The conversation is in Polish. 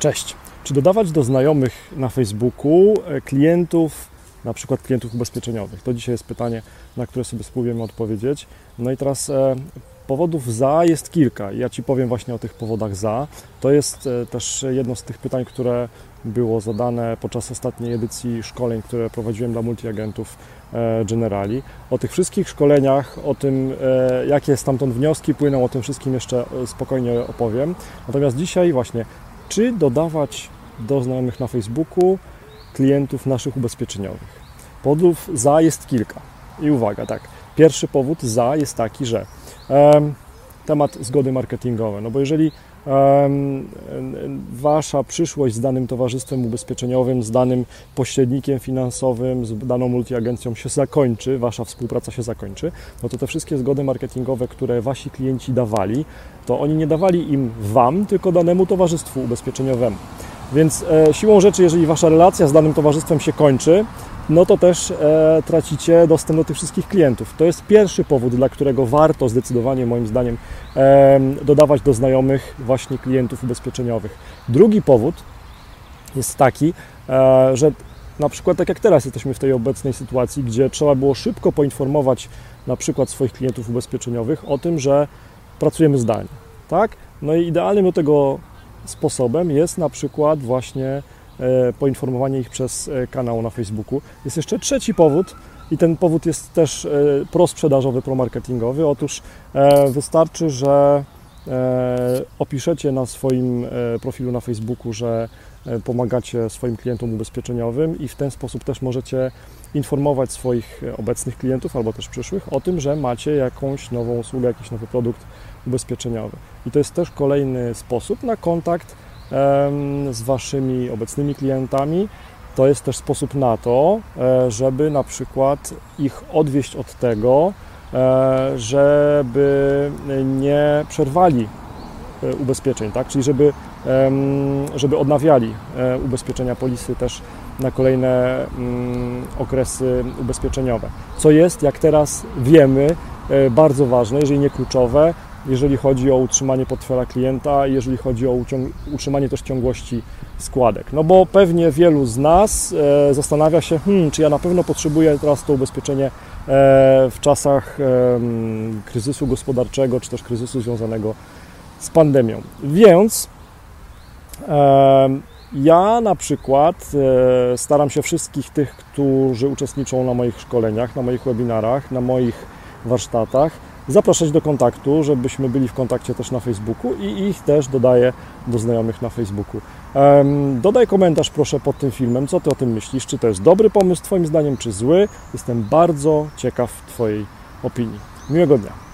Cześć. Czy dodawać do znajomych na Facebooku e, klientów, na przykład klientów ubezpieczeniowych? To dzisiaj jest pytanie, na które sobie spróbujemy odpowiedzieć. No i teraz e, powodów za jest kilka. Ja Ci powiem właśnie o tych powodach za. To jest e, też jedno z tych pytań, które było zadane podczas ostatniej edycji szkoleń, które prowadziłem dla multiagentów Generali. O tych wszystkich szkoleniach, o tym, jakie stamtąd wnioski płyną, o tym wszystkim jeszcze spokojnie opowiem. Natomiast dzisiaj właśnie czy dodawać do znajomych na Facebooku klientów naszych ubezpieczeniowych. Powodów za jest kilka. I uwaga, tak. Pierwszy powód za jest taki, że temat zgody marketingowe. No bo jeżeli wasza przyszłość z danym towarzystwem ubezpieczeniowym, z danym pośrednikiem finansowym, z daną multiagencją się zakończy, wasza współpraca się zakończy, no to te wszystkie zgody marketingowe, które wasi klienci dawali, to oni nie dawali im wam, tylko danemu towarzystwu ubezpieczeniowemu. Więc e, siłą rzeczy, jeżeli wasza relacja z danym towarzystwem się kończy, no to też e, tracicie dostęp do tych wszystkich klientów. To jest pierwszy powód, dla którego warto zdecydowanie, moim zdaniem, e, dodawać do znajomych właśnie klientów ubezpieczeniowych. Drugi powód jest taki, e, że na przykład tak jak teraz jesteśmy w tej obecnej sytuacji, gdzie trzeba było szybko poinformować na przykład swoich klientów ubezpieczeniowych o tym, że pracujemy zdalnie, tak? No i idealnym do tego sposobem jest na przykład właśnie poinformowanie ich przez e, kanał na Facebooku. Jest jeszcze trzeci powód i ten powód jest też e, prosprzedażowy, promarketingowy. Otóż wystarczy, że opiszecie na swoim profilu na Facebooku, że pomagacie swoim klientom ubezpieczeniowym i w ten sposób też możecie informować swoich obecnych klientów albo też przyszłych o tym, że macie jakąś nową usługę, jakiś nowy produkt ubezpieczeniowy. I to jest też kolejny sposób na kontakt z Waszymi obecnymi klientami. To jest też sposób na to, e, żeby na przykład ich odwieść od tego, e, żeby nie przerwali e, ubezpieczeń, tak? czyli żeby, żeby odnawiali ubezpieczenia polisy też na kolejne mm, okresy ubezpieczeniowe. Co jest, jak teraz wiemy, bardzo ważne, jeżeli nie kluczowe, jeżeli chodzi o utrzymanie portfela klienta, jeżeli chodzi o utrzymanie też ciągłości składek. No bo pewnie wielu z nas e, zastanawia się, hmm, czy ja na pewno potrzebuję teraz to ubezpieczenie e, w czasach kryzysu gospodarczego, czy też kryzysu związanego z pandemią. Więc ja na przykład e, staram się wszystkich tych, którzy uczestniczą na moich szkoleniach, na moich webinarach, na moich warsztatach, zapraszać do kontaktu, żebyśmy byli w kontakcie też na Facebooku i ich też dodaję do znajomych na Facebooku. Dodaj komentarz proszę pod tym filmem, co Ty o tym myślisz, czy to jest dobry pomysł Twoim zdaniem, czy zły. Jestem bardzo ciekaw Twojej opinii. Miłego dnia.